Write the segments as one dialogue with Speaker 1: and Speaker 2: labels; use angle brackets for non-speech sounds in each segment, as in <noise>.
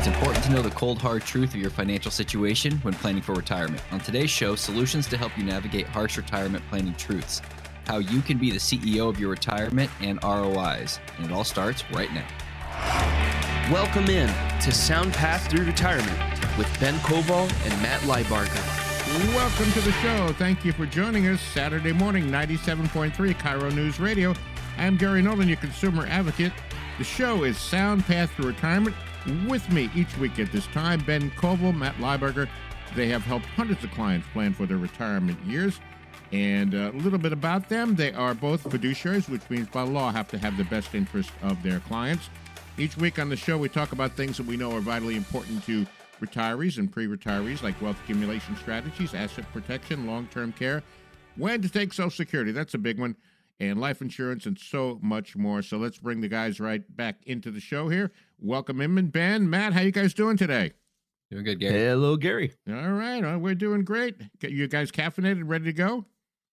Speaker 1: It's important to know the cold, hard truth of your financial situation when planning for retirement. On today's show, solutions to help you navigate harsh retirement planning truths, how you can be the CEO of your retirement, and ROIs. And it all starts right now.
Speaker 2: Welcome in to Sound Path Through Retirement with Ben Koval and Matt Lieberger.
Speaker 3: Welcome to the show. Thank you for joining us Saturday morning, 97.3 KIRO News Radio. I'm Gary Nolan, your consumer advocate. The show is Sound Path Through Retirement. With me each week at this time, Ben Koval, Matt Lieberger. They have helped hundreds of clients plan for their retirement years. And uh, a little bit about them they are both fiduciaries, which means by law have to have the best interest of their clients. Each week on the show, we talk about things that we know are vitally important to retirees and pre retirees, like wealth accumulation strategies, asset protection, long term care, when to take Social Security. That's a big one and life insurance and so much more. So let's bring the guys right back into the show here. Welcome in, Ben, Matt. How you guys doing today?
Speaker 1: Doing good, Gary.
Speaker 4: Hello, Gary.
Speaker 3: All right, uh, we're doing great. You guys caffeinated, ready to go?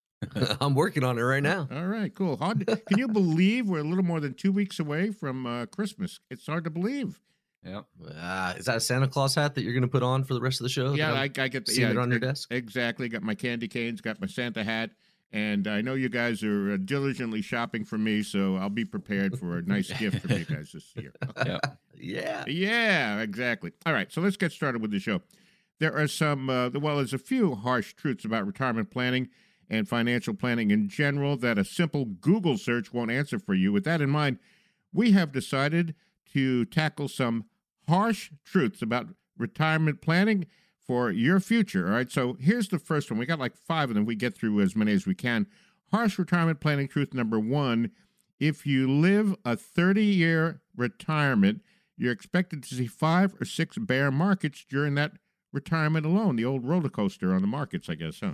Speaker 3: <laughs>
Speaker 4: I'm working on it right now.
Speaker 3: All right, cool. Hard, can you believe we're a little more than two weeks away from uh, Christmas? It's hard to believe.
Speaker 1: Yeah.
Speaker 4: Uh, is that a Santa Claus hat that you're going to put on for the rest of the show?
Speaker 3: Yeah, I, I, get the,
Speaker 4: yeah,
Speaker 3: it
Speaker 4: on your desk.
Speaker 3: Exactly. Got my candy canes. Got my Santa hat. And I know you guys are uh, diligently shopping for me, so I'll be prepared for a nice gift from you guys this year. <laughs>
Speaker 1: yeah.
Speaker 4: Yeah.
Speaker 3: Yeah, exactly. All right, so let's get started with the show. There are some, uh, well, there's a few harsh truths about retirement planning and financial planning in general that a simple Google search won't answer for you. With that in mind, we have decided to tackle some harsh truths about retirement planning for your future. All right. So here's the first one. We got like five of them. We get through as many as we can. Harsh retirement planning truth number one if you live a 30 year retirement, you're expected to see five or six bear markets during that retirement alone. The old roller coaster on the markets, I guess, huh?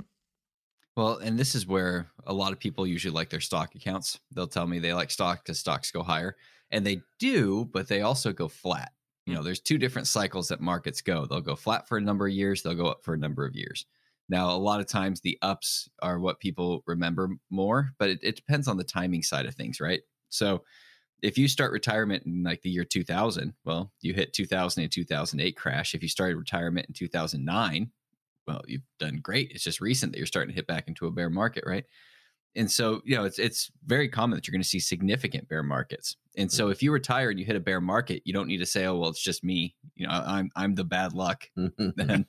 Speaker 1: Well, and this is where a lot of people usually like their stock accounts. They'll tell me they like stock because stocks go higher, and they do, but they also go flat you know there's two different cycles that markets go. They'll go flat for a number of years they'll go up for a number of years. Now a lot of times the ups are what people remember more but it, it depends on the timing side of things right? So if you start retirement in like the year 2000 well you hit 2000 and 2008 crash. If you started retirement in 2009 well you've done great. It's just recent that you're starting to hit back into a bear market right and so you know it's it's very common that you're going to see significant bear markets. And so if you retire and you hit a bear market you don't need to say oh well it's just me. You know i'm i'm the bad luck. <laughs> And,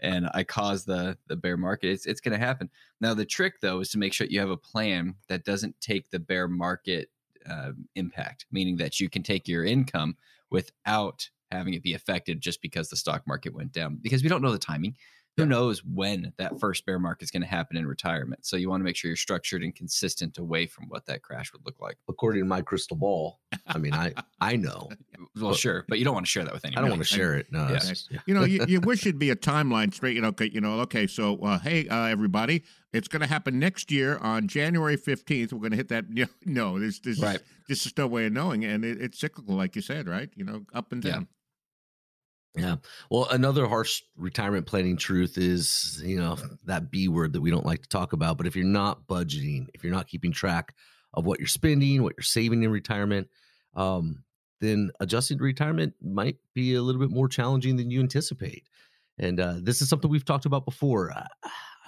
Speaker 1: and i caused the the bear market. It's, it's going to happen. Now the trick though is to make sure you have a plan that doesn't take the bear market uh, impact meaning that you can take your income without having it be affected just because the stock market went down. Because we don't know the timing who knows when that first bear market is going to happen in retirement. So you want to make sure you're structured and consistent away from what that crash would look like.
Speaker 4: According to my crystal ball, I mean, I I know. <laughs>
Speaker 1: Well, but, sure, but you don't want to share that with anyone.
Speaker 4: I don't want to share it. No,
Speaker 3: yeah. you know, you, you, wish <laughs> it'd be a timeline straight. You know, okay, you know, okay. So, uh, hey, uh, everybody, it's going to happen next year on January fifteenth. We're going to hit that. <laughs> You know, no, this this right. is just no way of knowing, and it, it's cyclical, like you said, right? You know, up and down.
Speaker 4: Yeah. Well, another harsh retirement planning truth is, you know, that B word that we don't like to talk about. But if you're not budgeting, if you're not keeping track of what you're spending, what you're saving in retirement, um, then adjusting to retirement might be a little bit more challenging than you anticipate. And uh, this is something we've talked about before. I,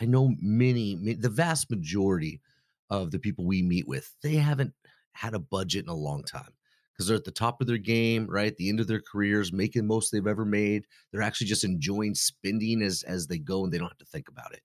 Speaker 4: I know many, the vast majority of the people we meet with, they haven't had a budget in a long time because they're at the top of their game, right? The end of their careers, making most they've ever made. They're actually just enjoying spending as as they go, and they don't have to think about it.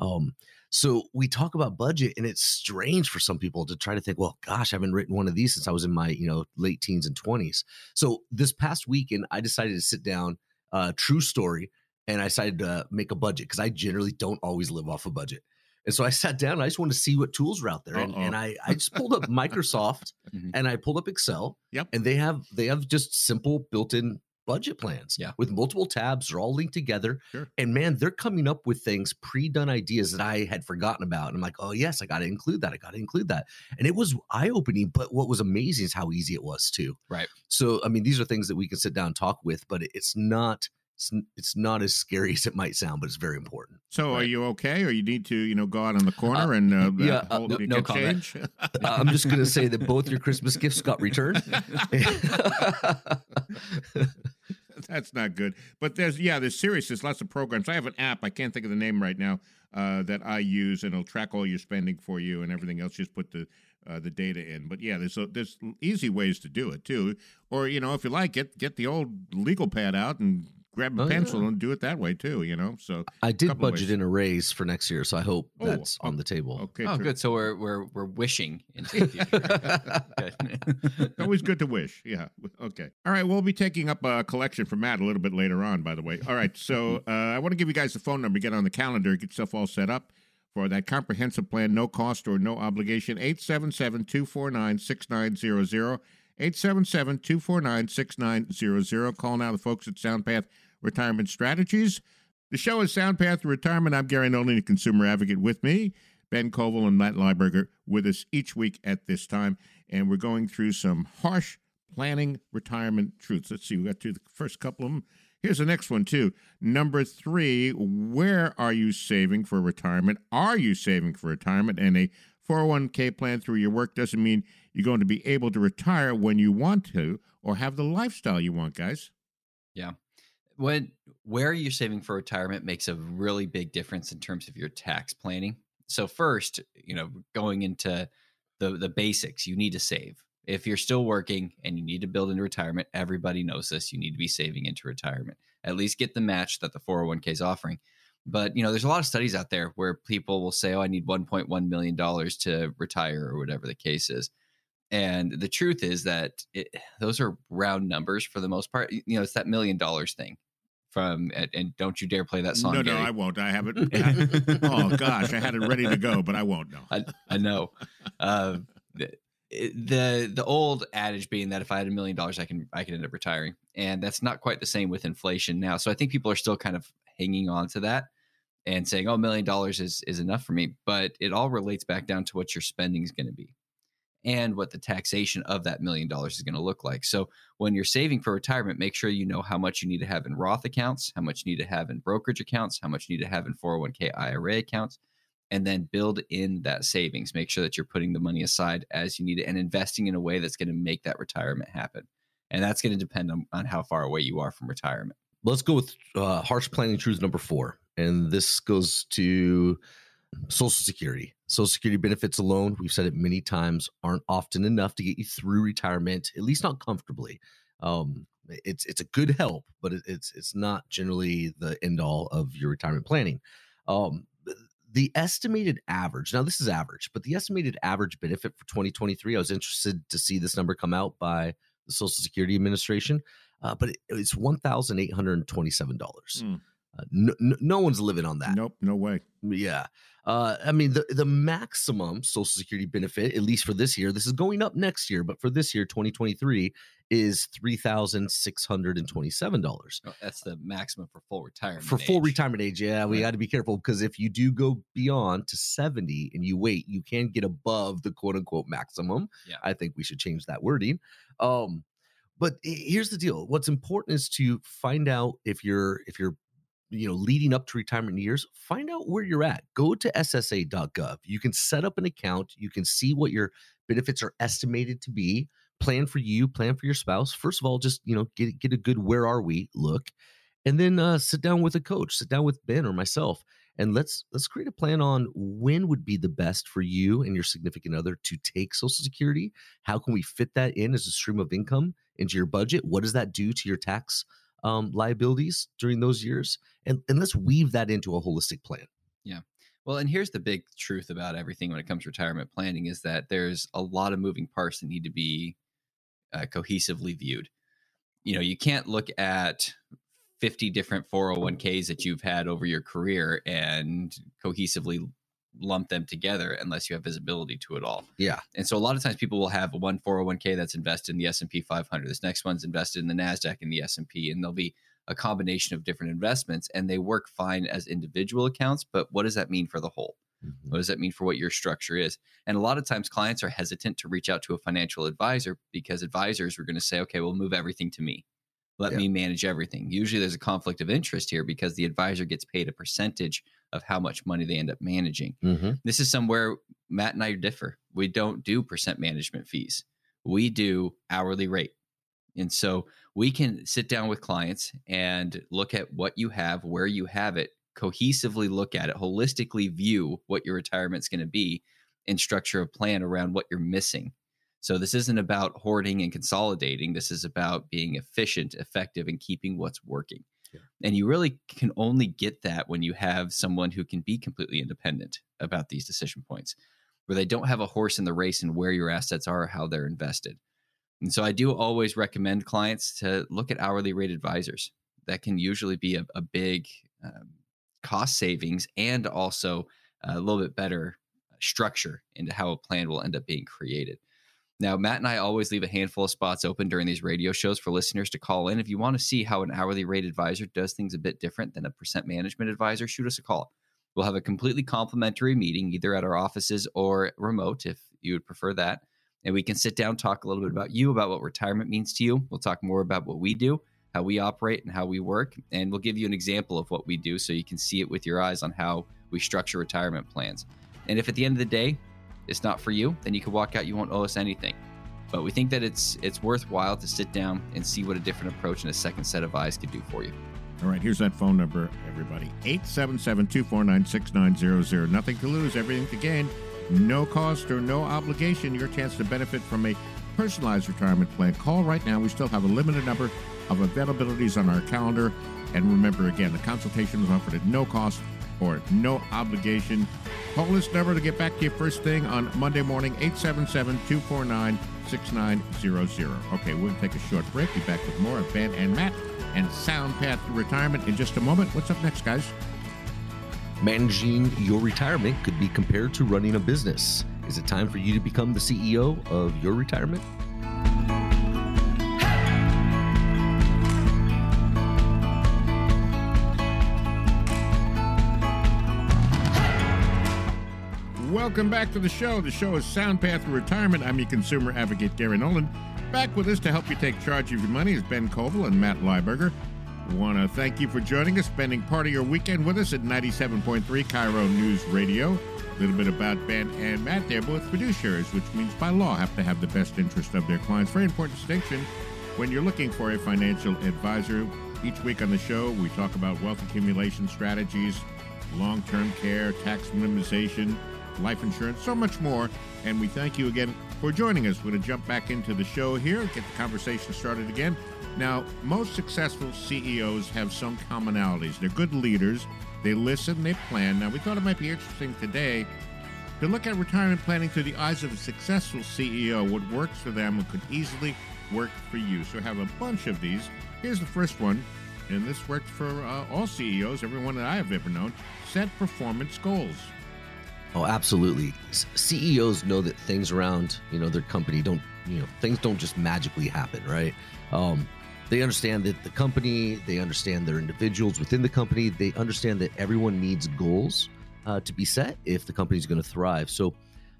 Speaker 4: Um, so we talk about budget, and it's strange for some people to try to think, well, gosh, I haven't written one of these since I was in my you know late teens and twenties. So this past weekend, I decided to sit down. Uh, true story, and I decided to make a budget because I generally don't always live off a budget. And so I sat down and I just wanted to see what tools were out there. And, and, I, I just pulled up <laughs> Microsoft mm-hmm. and I pulled up Excel.
Speaker 3: Yep.
Speaker 4: And they have they have just simple built-in budget plans
Speaker 1: yeah.
Speaker 4: with multiple tabs. They're all linked together.
Speaker 3: Sure.
Speaker 4: And man, they're coming up with things, pre-done ideas that I had forgotten about. And I'm like, oh yes, I gotta include that. I gotta include that. And it was eye-opening, but what was amazing is how easy it was too.
Speaker 1: Right.
Speaker 4: So I mean, these are things that we can sit down and talk with, but it's not it's, it's not as scary <laughs> as it might sound, but it's very important.
Speaker 3: So, right? are you okay, or you need to, you know, go out on the corner uh, and uh,
Speaker 4: yeah,
Speaker 3: uh, hold,
Speaker 1: no, no comment. <laughs>
Speaker 4: I'm just going to say that both your Christmas gifts got returned. <laughs>
Speaker 3: That's not good. But there's yeah, there's serious. There's lots of programs. I have an app. I can't think of the name right now uh, that I use, and it'll track all your spending for you and everything else. Just put the uh, the data in. But yeah, there's a, there's easy ways to do it too. Or you know, if you like, get get the old legal pad out and grab a
Speaker 4: Oh,
Speaker 3: pencil
Speaker 4: yeah.
Speaker 3: and do it that way too. You know, so
Speaker 4: I did budget in a raise for next year, so I hope
Speaker 3: Oh,
Speaker 4: that's on the table.
Speaker 3: okay.
Speaker 1: Oh,
Speaker 3: ter-
Speaker 1: good. So we're we're we're wishing into the future.
Speaker 3: Always good to wish. Yeah. Okay. All right. We'll be taking up a collection for Matt a little bit later on, by the way. All right. So <laughs> uh, I want to give you guys the phone number. Get on the calendar. Get stuff all set up for that comprehensive plan, no cost or no obligation. 877 249 6900. 877 249 6900. Call now the folks at SoundPath Retirement Strategies. The show is SoundPath to Retirement. I'm Gary Nolan, a consumer advocate with me. Ben Koval and Matt Lieberger with us each week at this time. And we're going through some harsh planning retirement truths. Let's see, we got through the first couple of them. Here's the next one, too. Number three, where are you saving for retirement? Are you saving for retirement? And a 401k plan through your work doesn't mean you're going to be able to retire when you want to or have the lifestyle you want, guys.
Speaker 1: When where you're saving for retirement makes a really big difference in terms of your tax planning. So first, you know, going into the the basics, you need to save. If you're still working and you need to build into retirement, everybody knows this. You need to be saving into retirement. At least get the match that the 401k is offering. But you know, there's a lot of studies out there where people will say, "Oh, I need 1.1 million dollars to retire," or whatever the case is. And the truth is that it, those are round numbers for the most part. You know, it's that million dollars thing from and, don't you dare play that song.
Speaker 3: no, no,
Speaker 1: Gary.
Speaker 3: I won't. I haven't. <laughs> oh, gosh. I had it ready to go, but I won't. No.
Speaker 1: I, I know. Uh, the, the the old adage being that if I had a million dollars, I can I can end up retiring, and that's not quite the same with inflation now. So I think people are still kind of hanging on to that and saying, "Oh, a million dollars is is enough for me." But it all relates back down to what your spending is going to be, and what the taxation of that million dollars is going to look like. So when you're saving for retirement, make sure you know how much you need to have in Roth accounts, how much you need to have in brokerage accounts, how much you need to have in 401k IRA accounts and then build in that savings. Make sure that you're putting the money aside as you need it and investing in a way that's going to make that retirement happen. And that's going to depend on, on how far away you are from retirement.
Speaker 4: Let's go with uh, harsh planning truth number four. And this goes to Social Security. Social Security benefits alone, we've said it many times, aren't often enough to get you through retirement, at least not comfortably. Um, it's it's a good help, but it, it's it's not generally the end all of your retirement planning. Um, the estimated average now this is average but the estimated average benefit for 2023 i was interested to see this number come out by the social security administration uh, but it, it's $1827
Speaker 3: Hmm.
Speaker 4: uh, no, no, no one's living on that
Speaker 3: Nope. No way.
Speaker 4: yeah uh, i mean the, the maximum social security benefit at least for this year this is going up next year but for this year 2023 is $3627
Speaker 1: Oh, That's the maximum for full retirement.
Speaker 4: for full retirement age yeah we
Speaker 1: Right.
Speaker 4: got to be careful because if you do go beyond to 70 and you wait you can get above the quote unquote maximum
Speaker 1: Yeah.
Speaker 4: i think we should change that wording um but here's the deal what's important is to find out if you're if you're you know leading up to retirement years find out where you're at. Go to ssa.gov you can set up an account. You can see what your benefits are estimated to be. Plan for you plan for your spouse. First of all just you know get get a good where are we look. And then uh, sit down with a coach. Sit down with ben or myself and let's let's create a plan on when would be the best for you and your significant other to take social security. How can we fit that in as a stream of income into your budget? What does that do to your tax um, liabilities during those years and, and let's weave that into a holistic plan Yeah.
Speaker 1: Well, and here's the big truth about everything when it comes to retirement planning is that there's a lot of moving parts that need to be uh, cohesively viewed. You know, you can't look at 50 different 401ks that you've had over your career and cohesively lump them together unless you have visibility to it all.
Speaker 4: yeah
Speaker 1: And so a lot of times people will have one 401k that's invested in the S&P 500. This next one's invested in the Nasdaq and the S&P and there'll be a combination of different investments and they work fine as individual accounts, but what does that mean for the whole? Mm-hmm. What does that mean for what your structure is? And a lot of times clients are hesitant to reach out to a financial advisor because advisors are going to say, "Okay, we'll move everything to me. Let
Speaker 4: Yeah.
Speaker 1: me manage everything." Usually there's a conflict of interest here because the advisor gets paid a percentage of how much money they end up managing
Speaker 4: mm-hmm.
Speaker 1: this is somewhere Matt and I differ. We don't do percent management fees. We do hourly rate. And so we can sit down with clients and look at what you have, where you have it, cohesively look at it, holistically view what your retirement's going to be, and structure a plan around what you're missing. So this isn't about hoarding and consolidating. This is about being efficient, effective, and keeping what's working. Yeah. And you really can only get that when you have someone who can be completely independent about these decision points, where they don't have a horse in the race and where your assets are, how they're invested. And so I do always recommend clients to look at hourly rate advisors. That can usually be a, a big um, cost savings and also a little bit better structure into how a plan will end up being created. Now, Matt and I always leave a handful of spots open during these radio shows for listeners to call in. If you want to see how an hourly rate advisor does things a bit different than a percent management advisor, shoot us a call. We'll have a completely complimentary meeting either at our offices or remote if you would prefer that and we can sit down, talk a little bit about you, about what retirement means to you. We'll talk more about what we do, how we operate, and how we work. And we'll give you an example of what we do so you can see it with your eyes on how we structure retirement plans. And if at the end of the day, it's not for you, then you can walk out. You won't owe us anything. But we think that it's it's worthwhile to sit down and see what a different approach and a second set of eyes could do for you.
Speaker 3: All right, here's that phone number, everybody 877 249 6900. Nothing to lose, everything to gain. No cost or no obligation. Your chance to benefit from a personalized retirement plan. Call right now. We still have a limited number of availabilities on our calendar. And remember, again, the consultation is offered at no cost or no obligation. Call this number to get back to you first thing on Monday morning, 877 249 6900. Okay, to take a short break. Be back with more of Ben and Matt and Sound Path to Retirement in just a moment. What's up next, guys?
Speaker 4: Managing your retirement could be compared to running a business. Is it time for you to become the CEO of your retirement?
Speaker 3: Welcome back to the show. The show is Sound Path to Retirement. I'm your consumer advocate, Gary Nolan. Back with us to help you take charge of your money is Ben Koval and Matt Lieberger. Want to thank you for joining us, spending part of your weekend with us at 97.3 KIRO News Radio. A little bit about Ben and Matt. They're both fiduciaries, which means by law have to have the best interest of their clients. Very important distinction when you're looking for a financial advisor. Each week on the show, we talk about wealth accumulation strategies, long term care, tax minimization, life insurance, so much more. And we thank you again for joining us. We're going to jump back into the show here, get the conversation started again. Now, most successful CEOs have some commonalities. They're good leaders, they listen, they plan. Now, we thought it might be interesting today to look at retirement planning through the eyes of a successful CEO. What works for them could easily work for you. So, I have a bunch of these. Here's the first one, and this worked for uh, all CEOs, everyone that I have ever known. Set performance goals.
Speaker 4: Oh, absolutely. CEOs know that things around, you know, their company don't, you know, things don't just magically happen, right? Um, they understand that the company, they understand their individuals within the company, they understand that everyone needs goals uh, to be set if the company is going to thrive. So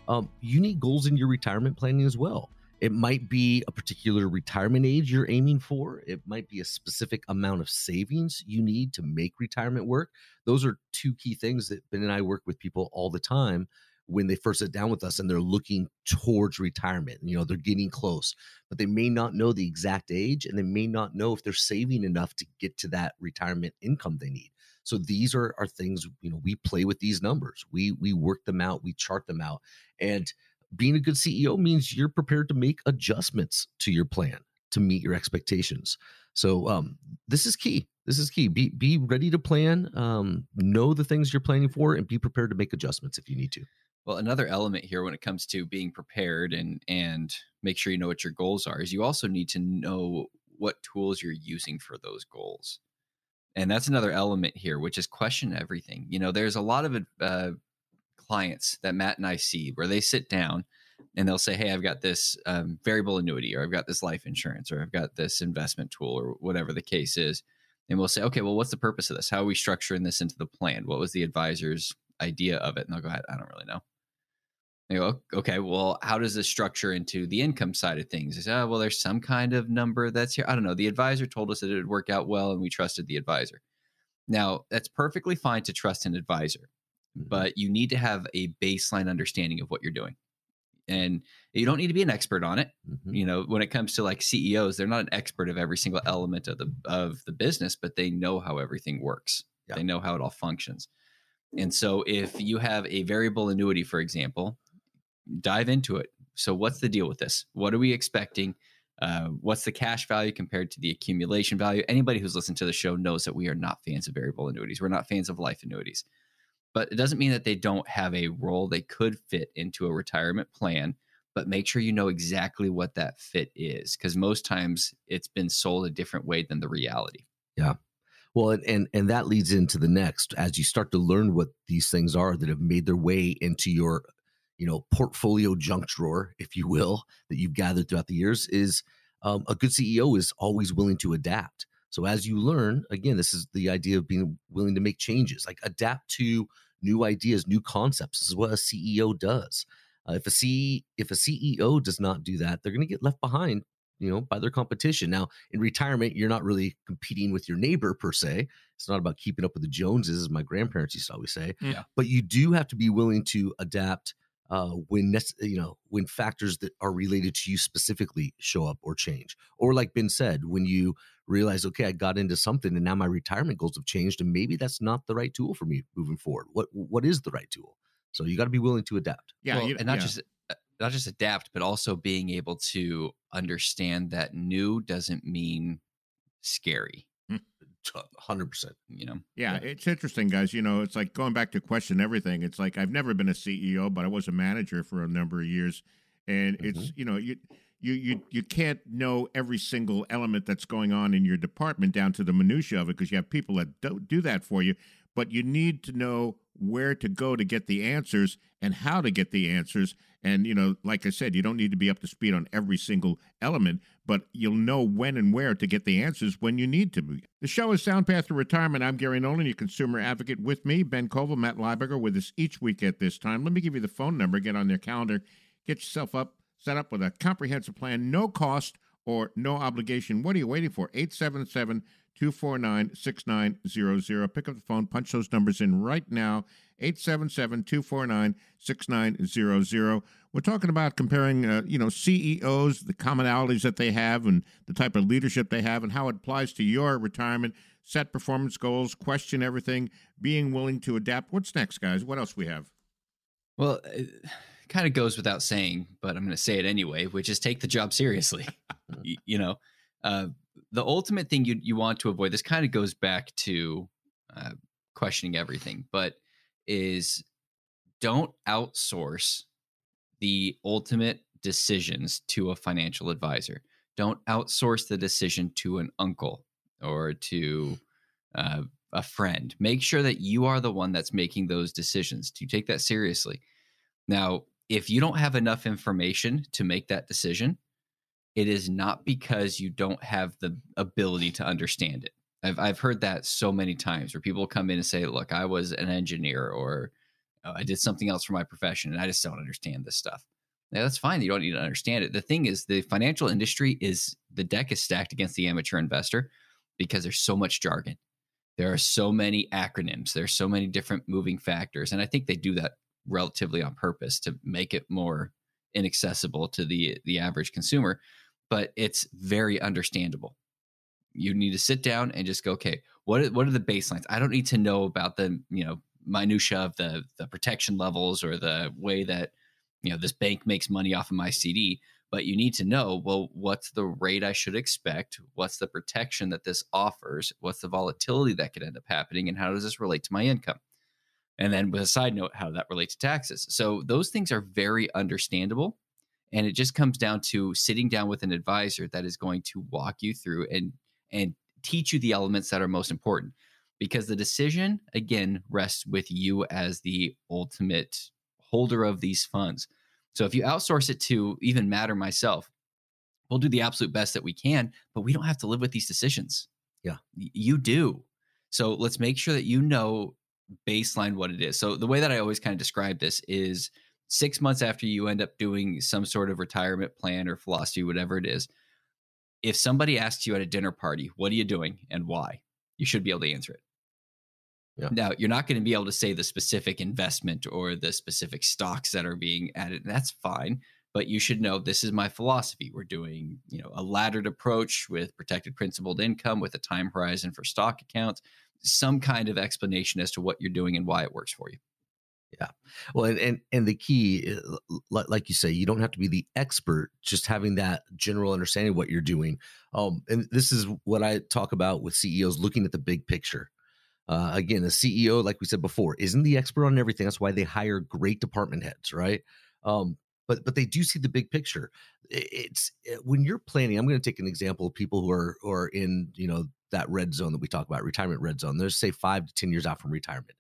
Speaker 4: um, you need goals in your retirement planning as well. It might be a particular retirement age you're aiming for. It might be a specific amount of savings you need to make retirement work. Those are two key things that Ben and I work with people all the time when they first sit down with us and they're looking towards retirement. You know, they're getting close, but they may not know the exact age and they may not know if they're saving enough to get to that retirement income they need. So these are, are things, you know, we play with these numbers. We we work them out, we chart them out. And being a good CEO means you're prepared to make adjustments to your plan to meet your expectations. So um, this is key. This is key. Be be ready to plan. Um, know the things you're planning for, and be prepared to make adjustments if you need to.
Speaker 1: Well, another element here when it comes to being prepared and and make sure you know what your goals are is you also need to know what tools you're using for those goals. And that's another element here, which is question everything. You know, there's a lot of uh, clients that Matt and I see where they sit down and they'll say, "Hey, I've got this um, variable annuity, or I've got this life insurance, or I've got this investment tool, or whatever the case is." And we'll say, "Okay, well, what's the purpose of this? How are we structuring this into the plan? What was the advisor's idea of it?" And they'll go, "I don't really know." They go, okay, well, how does this structure into the income side of things? Say, oh, well, there's some kind of number that's here. I don't know. The advisor told us that it would work out well, and we trusted the advisor. Now, that's perfectly fine to trust an advisor. But you need to have a baseline understanding of what you're doing. And you don't need to be an expert on it.
Speaker 4: Mhm.
Speaker 1: You know, when it comes to like CEOs, they're not an expert of every single element of the of the business, but they know how everything works.
Speaker 4: Yeah.
Speaker 1: They know how it all functions. And so if you have a variable annuity, for example, dive into it. So what's the deal with this? What are we expecting? Uh, what's the cash value compared to the accumulation value? Anybody who's listened to the show knows that we are not fans of variable annuities. We're not fans of life annuities. But it doesn't mean that they don't have a role they could fit into a retirement plan, but make sure you know exactly what that fit is because most times it's been sold a different way than the reality. Yeah.
Speaker 4: Well, and, and and that leads into the next as you start to learn what these things are that have made their way into your, you know, portfolio junk drawer, if you will, that you've gathered throughout the years. Is um, a good CEO is always willing to adapt. So as you learn, again, this is the idea of being willing to make changes, like adapt to new ideas, new concepts. This is what a CEO does. Uh, if a C if a CEO does not do that, they're going to get left behind, you know, by their competition. Now, in retirement, you're not really competing with your neighbor per se. It's not about keeping up with the Joneses, as my grandparents used to always say.
Speaker 1: Yeah.
Speaker 4: But you do have to be willing to adapt uh, when you know when factors that are related to you specifically show up or change, or like Ben said, when you realize, okay, I got into something and now my retirement goals have changed, and maybe that's not the right tool for me moving forward. What what is the right tool? So you got to be willing to adapt.
Speaker 3: Yeah,
Speaker 1: Well,
Speaker 3: you-
Speaker 1: and not
Speaker 3: yeah.
Speaker 1: just uh, not just adapt, but also being able to understand that new doesn't mean scary.
Speaker 4: Hundred percent.
Speaker 1: You know,
Speaker 3: Yeah,
Speaker 4: Yeah.
Speaker 3: it's interesting, guys. You know, it's like going back to question everything. It's like I've never been a CEO, but I was a manager for a number of years, and it's mm-hmm. you know you you you you can't know every single element that's going on in your department down to the minutia of it because you have people that don't do that for you. But you need to know where to go to get the answers and how to get the answers. And you know, like I said, you don't need to be up to speed on every single element, but you'll know when and where to get the answers when you need to be. The show is Sound Path to Retirement. I'm Gary Nolan, your consumer advocate. With me, Ben Koval, Matt Lieberger, with us each week at this time. Let me give you the phone number. Get on their calendar. Get yourself up, set up with a comprehensive plan, no cost or no obligation. What are you waiting for? 877 249 6900. Pick up the phone, punch those numbers in right now. 877 249 6900. We're talking about comparing, uh, you know, CEOs, the commonalities that they have, and the type of leadership they have, and how it applies to your retirement. Set performance goals, question everything, being willing to adapt. What's next, guys? What else we have?
Speaker 1: well, it kind of goes without saying, but I'm going to say it anyway, which is take the job seriously. <laughs> Y- you know, uh, the ultimate thing you you want to avoid. This kind of goes back to uh, questioning everything, but is don't outsource the ultimate decisions to a financial advisor. Don't outsource the decision to an uncle or to uh, a friend. Make sure that you are the one that's making those decisions. Do you take that seriously? Now, if you don't have enough information to make that decision, it is not because you don't have the ability to understand it. I've I've heard that so many times where people come in and say, "Look, I was an engineer or uh, I did something else for my profession and I just don't understand this stuff." That's fine. You don't need to understand it. The thing is, the financial industry is the deck is stacked against the amateur investor because there's so much jargon. There are so many acronyms. There's so many different moving factors, and I think they do that relatively on purpose to make it more inaccessible to the the average consumer. But it's very understandable. You need to sit down and just go, okay, what are, what are the baselines? I don't need to know about the you know minutia of the the protection levels or the way that you know this bank makes money off of my CD but you need to know well what's the rate I should expect? What's the protection that this offers? What's the volatility that could end up happening? And how does this relate to my income? And then with a side note how does that relates to taxes. So those things are very understandable and it just comes down to sitting down with an advisor that is going to walk you through and and teach you the elements that are most important because the decision again rests with you as the ultimate holder of these funds so if you outsource it to even matter myself, we'll do the absolute best that we can, but we don't have to live with these decisions.
Speaker 4: Yeah.
Speaker 1: You do. So let's make sure that you know baseline what it is. So the way that I always kind of describe this is six months after you end up doing some sort of retirement plan or philosophy, whatever it is, if somebody asks you at a dinner party, what are you doing and why? You should be able to answer it.
Speaker 4: Yeah.
Speaker 1: Now, you're not going to be able to say the specific investment or the specific stocks that are being added. That's fine. but you should know this is my philosophy. We're doing, you know, a laddered approach with protected principled income with a time horizon for stock accounts, some kind of explanation as to what you're doing and why it works for you.
Speaker 4: Yeah. Well, and, and and the key, like you say, you don't have to be the expert. Just having that general understanding of what you're doing. Um, and this is what I talk about with CEOs looking at the big picture. Uh, again, a CEO, like we said before, isn't the expert on everything. That's why they hire great department heads, right? Um, but but they do see the big picture. It's eh, when you're planning. I'm going to take an example of people who are who are in you know that red zone that we talk about, retirement red zone. There's say five to ten years out from retirement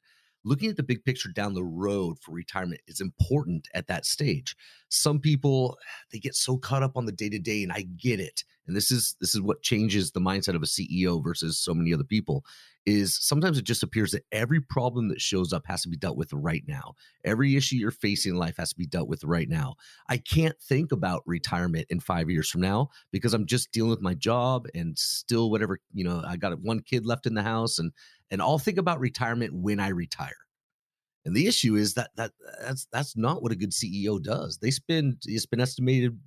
Speaker 4: looking at the big picture down the road for retirement is important at that stage. Some people they get so caught up on the day to day and I get it. And this is this is what changes the mindset of a CEO versus so many other people is sometimes it just appears that every problem that shows up has to be dealt with right now. Every issue you're facing in life has to be dealt with right now. I can't think about retirement in 5 years from now because I'm just dealing with my job and still whatever, you know, I got one kid left in the house and and I'll think about retirement when I retire. And the issue is that that that's that's not what a good CEO does. They spend it's been estimated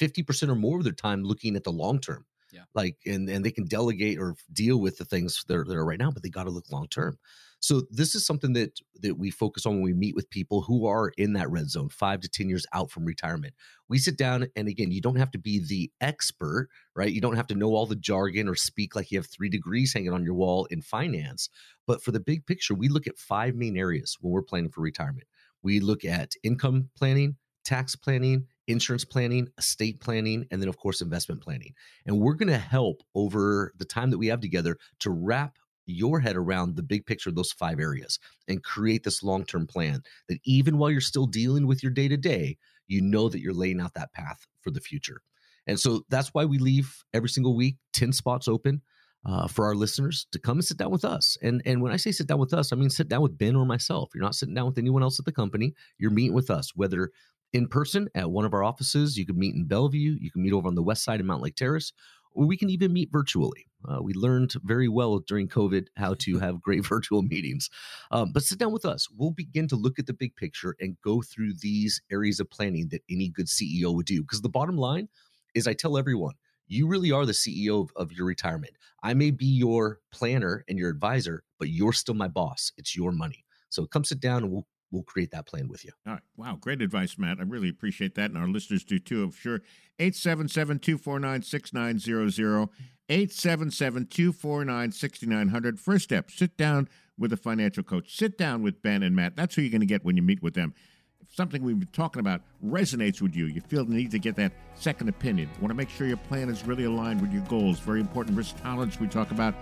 Speaker 4: 50% or more of their time looking at the long term.
Speaker 1: Yeah.
Speaker 4: Like and and they can delegate or deal with the things that are, that are right now, but they got to look long term. So this is something that that we focus on when we meet with people who are in that red zone, five to ten years out from retirement. We sit down, and again, you don't have to be the expert, right? You don't have to know all the jargon or speak like you have three degrees hanging on your wall in finance. But for the big picture, we look at five main areas when we're planning for retirement. We look at income planning, tax planning, insurance planning, estate planning, and then, of course, investment planning. And we're going to help over the time that we have together to wrap your head around the big picture of those five areas and create this long term plan that even while you're still dealing with your day to day, you know that you're laying out that path for the future. And so that's why we leave every single week 10 spots open. Uh, for our listeners to come and sit down with us. And and when I say sit down with us, I mean sit down with Ben or myself. You're not sitting down with anyone else at the company. You're meeting with us, whether in person at one of our offices. You can meet in Bellevue. You can meet over on the west side of Mountlake Terrace, or we can even meet virtually. Uh, we learned very well during COVID how to <laughs> have great <laughs> virtual meetings. Um, but sit down with us. We'll begin to look at the big picture and go through these areas of planning that any good CEO would do. Because the bottom line is, I tell everyone, you really are the CEO of, of your retirement. I may be your planner and your advisor, but you're still my boss. It's your money. So come sit down and we'll we'll create that plan with you.
Speaker 3: All right. Wow. Great advice, Matt. I really appreciate that. And our listeners do too, I'm sure. 877 249 6900. 877 249 6900. First step sit down with a financial coach. Sit down with Ben and Matt. That's who you're going to get when you meet with them. If something we've been talking about resonates with you, you feel the need to get that second opinion, want to make sure your plan is really aligned with your goals. Very important risk tolerance we talk about.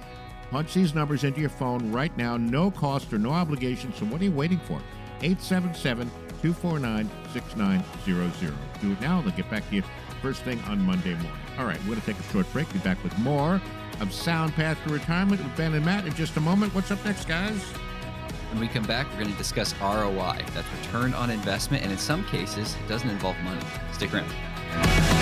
Speaker 3: Punch these numbers into your phone right now, no cost or no obligation. So, what are you waiting for? 877 249 6900. Do it now, they'll get back to you first thing on Monday morning. All right, we're going to take a short break. Be back with more of Sound Path to Retirement with Ben and Matt in just a moment. What's up next, guys?
Speaker 1: When we come back, we're going to discuss ROI. That's return on investment, and in some cases, it doesn't involve money. Stick around.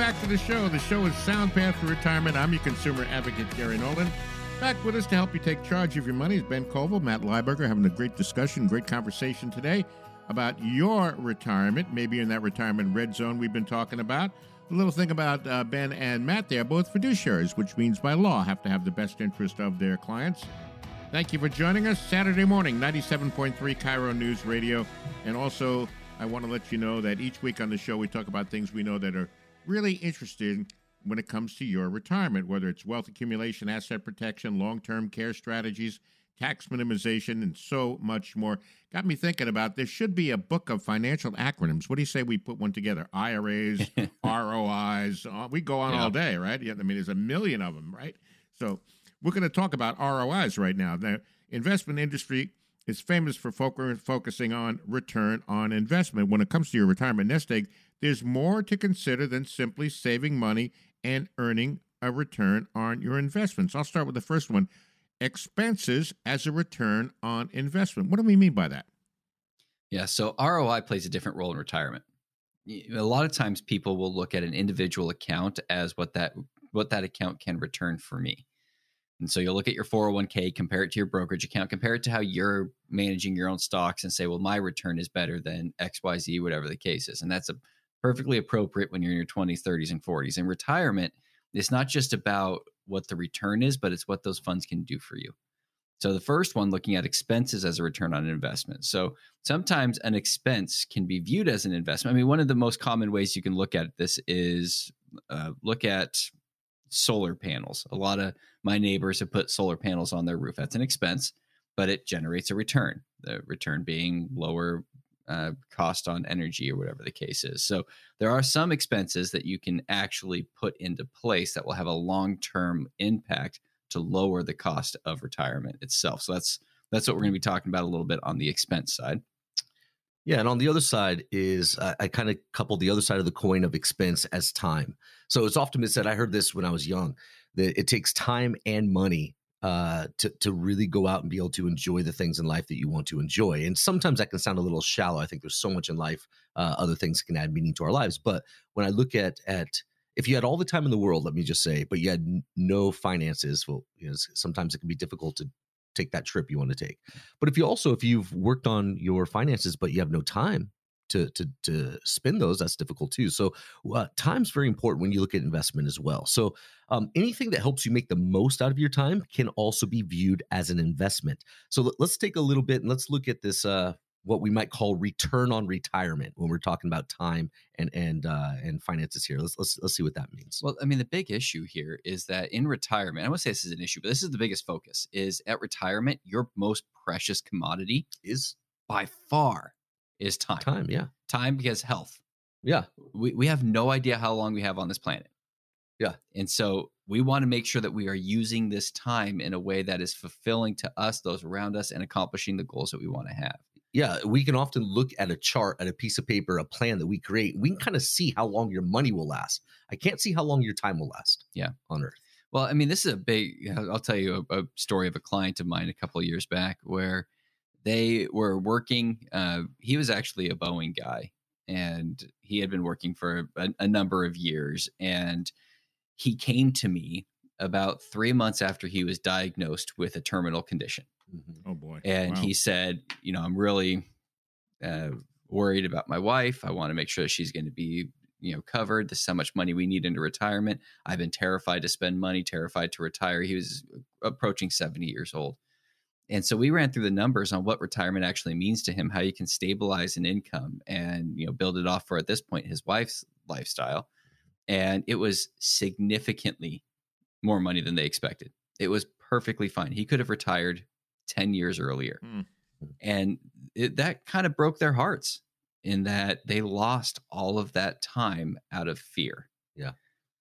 Speaker 3: Back to the show. The show is Sound Path to Retirement. I'm your consumer advocate, Gary Nolan. Back with us to help you take charge of your money is Ben Koval, Matt Lieberger, having a great discussion, great conversation today about your retirement. Maybe in that retirement red zone we've been talking about. A little thing about uh, Ben and Matt, they are both fiduciaries, which means by law have to have the best interest of their clients. Thank you for joining us Saturday morning, 97.3 KIRO News Radio. And also, I want to let you know that each week on the show we talk about things we know that are really interested when it comes to your retirement, whether it's wealth accumulation, asset protection, long term care strategies, tax minimization, and so much more. Got me thinking about there should be a book of financial acronyms. What do you say we put one together? IRAs, <laughs> ROIs. Uh, we go on yeah. all day, right? Yeah, I mean, there's a million of them, right? So we're going to talk about ROIs right now. The investment industry is famous for focusing on return on investment. When it comes to your retirement nest egg, there's more to consider than simply saving money and earning a return on your investments. I'll start with the first one expenses as a return on investment. What do we mean by that?
Speaker 1: Yeah, so ROI plays a different role in retirement. A lot of times people will look at an individual account as what that what that account can return for me. And so you'll look at your 401k, compare it to your brokerage account, compare it to how you're managing your own stocks and say, well, my return is better than XYZ, whatever the case is. And that's a perfectly appropriate when you're in your 20s, 30s, and 40s. In retirement, it's not just about what the return is, but it's what those funds can do for you. So the first one, looking at expenses as a return on investment. So sometimes an expense can be viewed as an investment. I mean, one of the most common ways you can look at this is uh, look at solar panels. A lot of my neighbors have put solar panels on their roof. That's an expense, but it generates a return. The return being lower uh, cost on energy or whatever the case is. So there are some expenses that you can actually put into place that will have a long term impact to lower the cost of retirement itself. So that's that's what we're going to be talking about a little bit on the expense side.
Speaker 4: Yeah, and on the other side is I, I kind of couple the other side of the coin of expense as time. So it's often been said. I heard this when I was young that it takes time and money uh, to to really go out and be able to enjoy the things in life that you want to enjoy. And sometimes that can sound a little shallow. I think there's so much in life, uh, other things can add meaning to our lives. But when I look at at if you had all the time in the world, let me just say, but you had no finances, well, you know, sometimes it can be difficult to take that trip you want to take. But if you also if you've worked on your finances but you have no time to to to spend those, that's difficult too. So uh, time's very important when you look at investment as well. So um, anything that helps you make the most out of your time can also be viewed as an investment. So let- let's take a little bit and let's look at this. Uh, what we might call return on retirement when we're talking about time and and uh, and finances here. Let's let's let's see what that means.
Speaker 1: Well, I mean, the big issue here is that in retirement, I won't say this is an issue, but this is the biggest focus is at retirement, your most precious commodity
Speaker 4: Is
Speaker 1: by far is time.
Speaker 4: time? Yeah,
Speaker 1: Time because health.
Speaker 4: yeah,
Speaker 1: We, we have no idea how long we have on this planet.
Speaker 4: Yeah.
Speaker 1: And so we want to make sure that we are using this time in a way that is fulfilling to us, those around us, and accomplishing the goals that we want to have.
Speaker 4: yeah. We can often look at a chart, at a piece of paper, a plan that we create. We can kind of see how long your money will last. I can't see how long your time will last.
Speaker 1: Yeah.
Speaker 4: on Earth.
Speaker 1: Well, I mean, this is a big. I'll tell you a, a story of a client of mine a couple of years back where they were working. Uh, he was actually a Boeing guy, and he had been working for a, a number of years. And he came to me about three months after he was diagnosed with a terminal condition,
Speaker 3: Oh boy.
Speaker 1: and
Speaker 3: Wow.
Speaker 1: he said, "You know, I'm really uh, worried about my wife. I want to make sure that she's going to be." You know, covered. This is how much money we need into retirement. I've been terrified to spend money, terrified to retire. He was approaching 70 years old. And so we ran through the numbers on what retirement actually means to him, how you can stabilize an income and, you know, build it off for at this point his wife's lifestyle. And it was significantly more money than they expected. It was perfectly fine. He could have retired 10 years earlier.
Speaker 3: Hmm.
Speaker 1: And it, that kind of broke their hearts in that they lost all of that time out of fear.
Speaker 4: Yeah.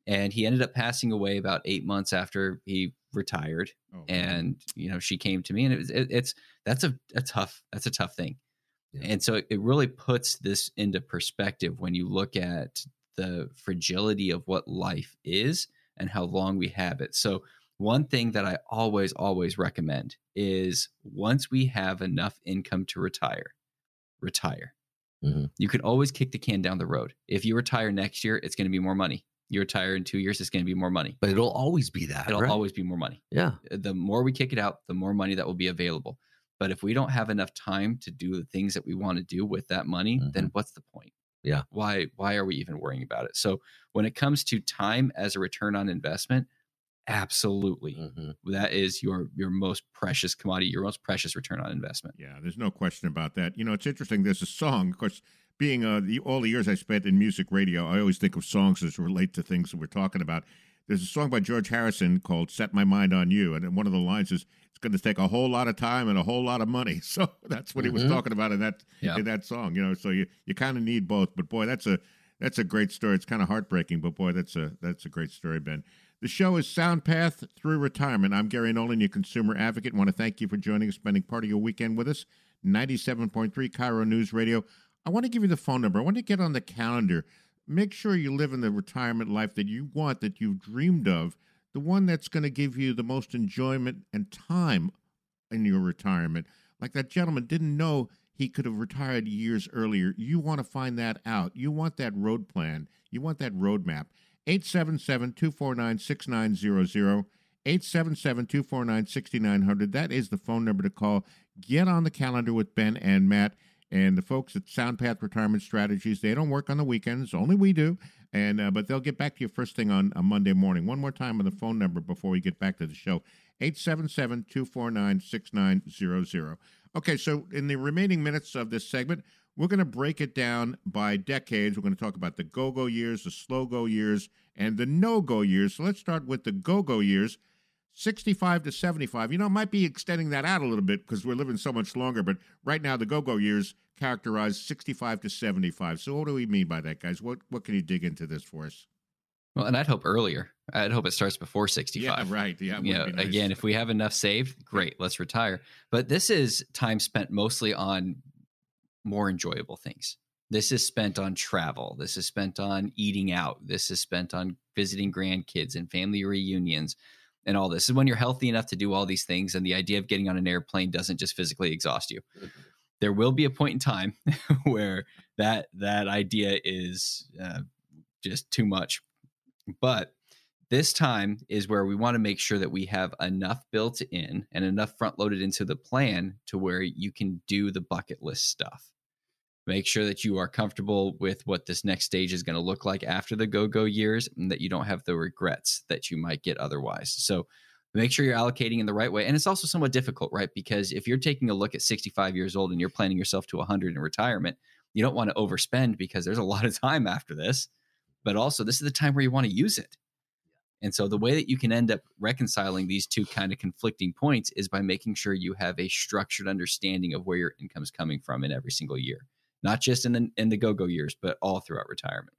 Speaker 1: And he ended up passing away about eight months after he retired.
Speaker 3: Oh.
Speaker 1: And you know, she came to me, and it was it, it's that's a, a tough that's a tough thing.
Speaker 4: Yeah.
Speaker 1: And so it, really puts this into perspective when you look at the fragility of what life is and how long we have it. So one thing that I always always recommend is once we have enough income to retire, retire.
Speaker 4: Mhm.
Speaker 1: You can always kick the can down the road. If you retire next year, it's going to be more money. You retire in two years, it's going to be more money.
Speaker 4: But it'll always be that.
Speaker 1: It'll
Speaker 4: right?
Speaker 1: always be more money.
Speaker 4: yeah.
Speaker 1: The more we kick it out, the more money that will be available. But if we don't have enough time to do the things that we want to do with that money, then what's the point?
Speaker 4: Yeah.
Speaker 1: Why why are we even worrying about it? So when it comes to time as a return on investment, absolutely.
Speaker 4: Mhm.
Speaker 1: That is your your most precious commodity, your most precious return on investment.
Speaker 3: Yeah, there's no question about that. You know, it's interesting. There's a song, of course, being uh, the, all the years I spent in music radio, I always think of songs as relate to things that we're talking about. There's a song by George Harrison called "Set My Mind on You," and one of the lines is, "It's going to take a whole lot of time and a whole lot of money." <laughs> So that's what he was
Speaker 4: Mhm.
Speaker 3: talking about in that
Speaker 1: Yeah.
Speaker 3: in that song. You know, so you you kind of need both. But boy, that's a that's a great story. It's kind of heartbreaking, but boy, that's a that's a great story, Ben. The show is Sound Path Through Retirement. I'm Gary Nolan, your consumer advocate. want to thank you for joining us, spending part of your weekend with us. 97.3 KIRO News Radio. I want to give you the phone number. I want to get on the calendar. Make sure you live in the retirement life that you want, that you've dreamed of, the one that's going to give you the most enjoyment and time in your retirement. Like that gentleman didn't know he could have retired years earlier. You want to find that out. You want that road plan. You want that roadmap. 877 249 6900. 877 249 6900. That is the phone number to call. Get on the calendar with Ben and Matt. And the folks at SoundPath Retirement Strategies, they don't work on the weekends. Only we do. And uh, but they'll get back to you first thing on a Monday morning. One more time on the phone number before we get back to the show. 877-249-6900. Okay, so in the remaining minutes of this segment, we're going to break it down by decades. We're going to talk about the go-go years, the slow-go years, and the no-go years. So let's start with the go-go years. 65 to 75. You know, might be extending that out a little bit because we're living so much longer, but right now the go-go years characterize 65 to 75. So what do we mean by that, guys? What what can you dig into this for us?
Speaker 1: Well, and I'd hope earlier. I'd hope it starts before 65.
Speaker 3: Yeah, right. Yeah.
Speaker 1: You know,
Speaker 3: nice.
Speaker 1: again, if we have enough saved, great, let's retire. But this is time spent mostly on more enjoyable things. This is spent on travel. This is spent on eating out. This is spent on visiting grandkids and family reunions and all this. is when you're healthy enough to do all these things and the idea of getting on an airplane doesn't just physically exhaust you. Mm-hmm. There will be a point in time <laughs> where that that idea is uh, just too much. But this time is where we want to make sure that we have enough built in and enough front loaded into the plan to where you can do the bucket list stuff make sure that you are comfortable with what this next stage is going to look like after the go go years and that you don't have the regrets that you might get otherwise. So make sure you're allocating in the right way. And it's also somewhat difficult, right? Because if you're taking a look at 65 years old and you're planning yourself to 100 in retirement, you don't want to overspend because there's a lot of <laughs> time after this. But also, this is the time where you want to use it. And so, the way that you can end up reconciling these two kind of conflicting points is by making sure you have a structured understanding of where your income's coming from in every single year not just in the in the go-go years, but all throughout retirement.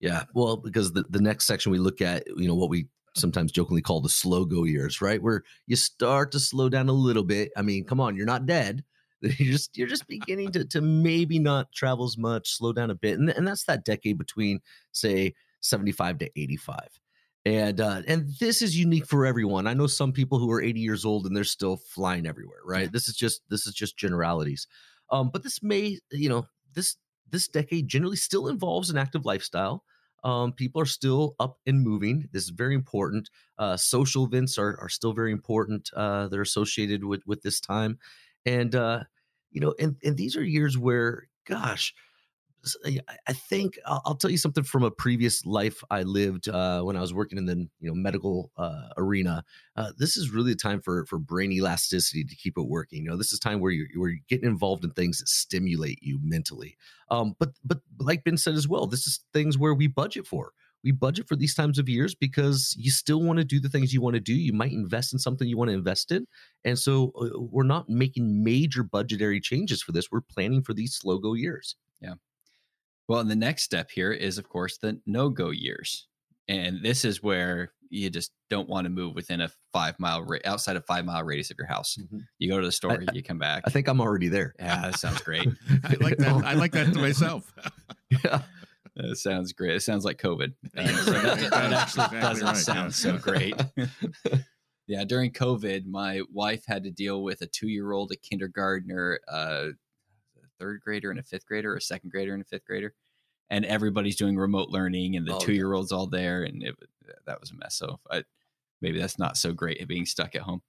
Speaker 4: Yeah, well, because the, the next section we look at, you know, what we sometimes jokingly call the slow go years, right? Where you start to slow down a little bit. I mean, come on, you're not dead. <laughs> You're just you're just beginning to to maybe not travel as much, slow down a bit, and and that's that decade between say 75 to 85 and uh, and this is unique for everyone. I know some people who are 80 years old and they're still flying everywhere, right? This is just this is just generalities. Um, but this may, you know, this this decade generally still involves an active lifestyle. Um, people are still up and moving. This is very important. Uh, social events are are still very important. Uh, they're associated with with this time, and uh, you know, and and these are years where, gosh, I think I'll, tell you something from a previous life I lived uh, when I was working in the you know medical uh, arena. Uh, this is really a time for for brain elasticity to keep it working. You know, this is time where you're where you're getting involved in things that stimulate you mentally. Um, but but like Ben said as well, this is things where we budget for. We budget for these times of years because you still want to do the things you want to do. You might invest in something you want to invest in, and so uh, we're not making major budgetary changes for this. We're planning for these slow go years.
Speaker 1: Yeah. Well, and the next step here is, of course, the no go years. And this is where you just don't want to move within a five mile ra- outside a five mile radius of your house. Mm-hmm. You go to the store, I, you come back.
Speaker 4: I think I'm already there.
Speaker 1: Yeah, that sounds great. <laughs> <laughs>
Speaker 3: I like that. I like that to myself. <laughs>
Speaker 1: yeah. That sounds great. It sounds like COVID. Uh, so that, that, actually exactly doesn't right, sound yeah. so great. yeah, during COVID, my wife had to deal with a two year old, a kindergartner, uh, third grader and a fifth grader, or a second grader and a fifth grader, and everybody's doing remote learning, and the oh, two year olds all there, and it, that was a mess. So I, maybe that's not so great at being stuck at home.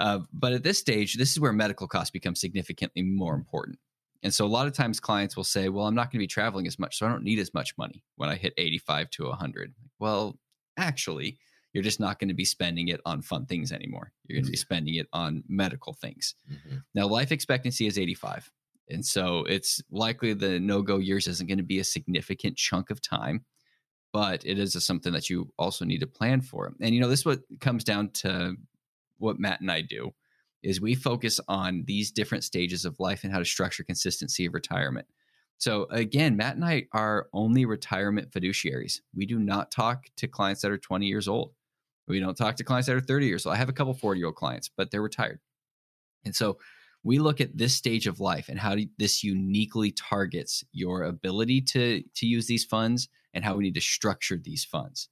Speaker 1: Uh, but at this stage, this is where medical costs become significantly more important. And so a lot of times clients will say, well, I'm not going to be traveling as much, so I don't need as much money when I hit 85 to 100. Well, actually, you're just not going to be spending it on fun things anymore. You're going to be spending it on medical things. Mm-hmm. Now, life expectancy is 85. And so it's likely the no go years isn't going to be a significant chunk of time, but it is something that you also need to plan for. And, you know, this is what comes down to what Matt and I do is we focus on these different stages of life and how to structure consistency of retirement. So again, Matt and I are only retirement fiduciaries. We do not talk to clients that are 20 years old. We don't talk to clients that are 30 years old. I have a couple 40 year old clients, but they're retired. And so we look at this stage of life and how this uniquely targets your ability to to use these funds and how we need to structure these funds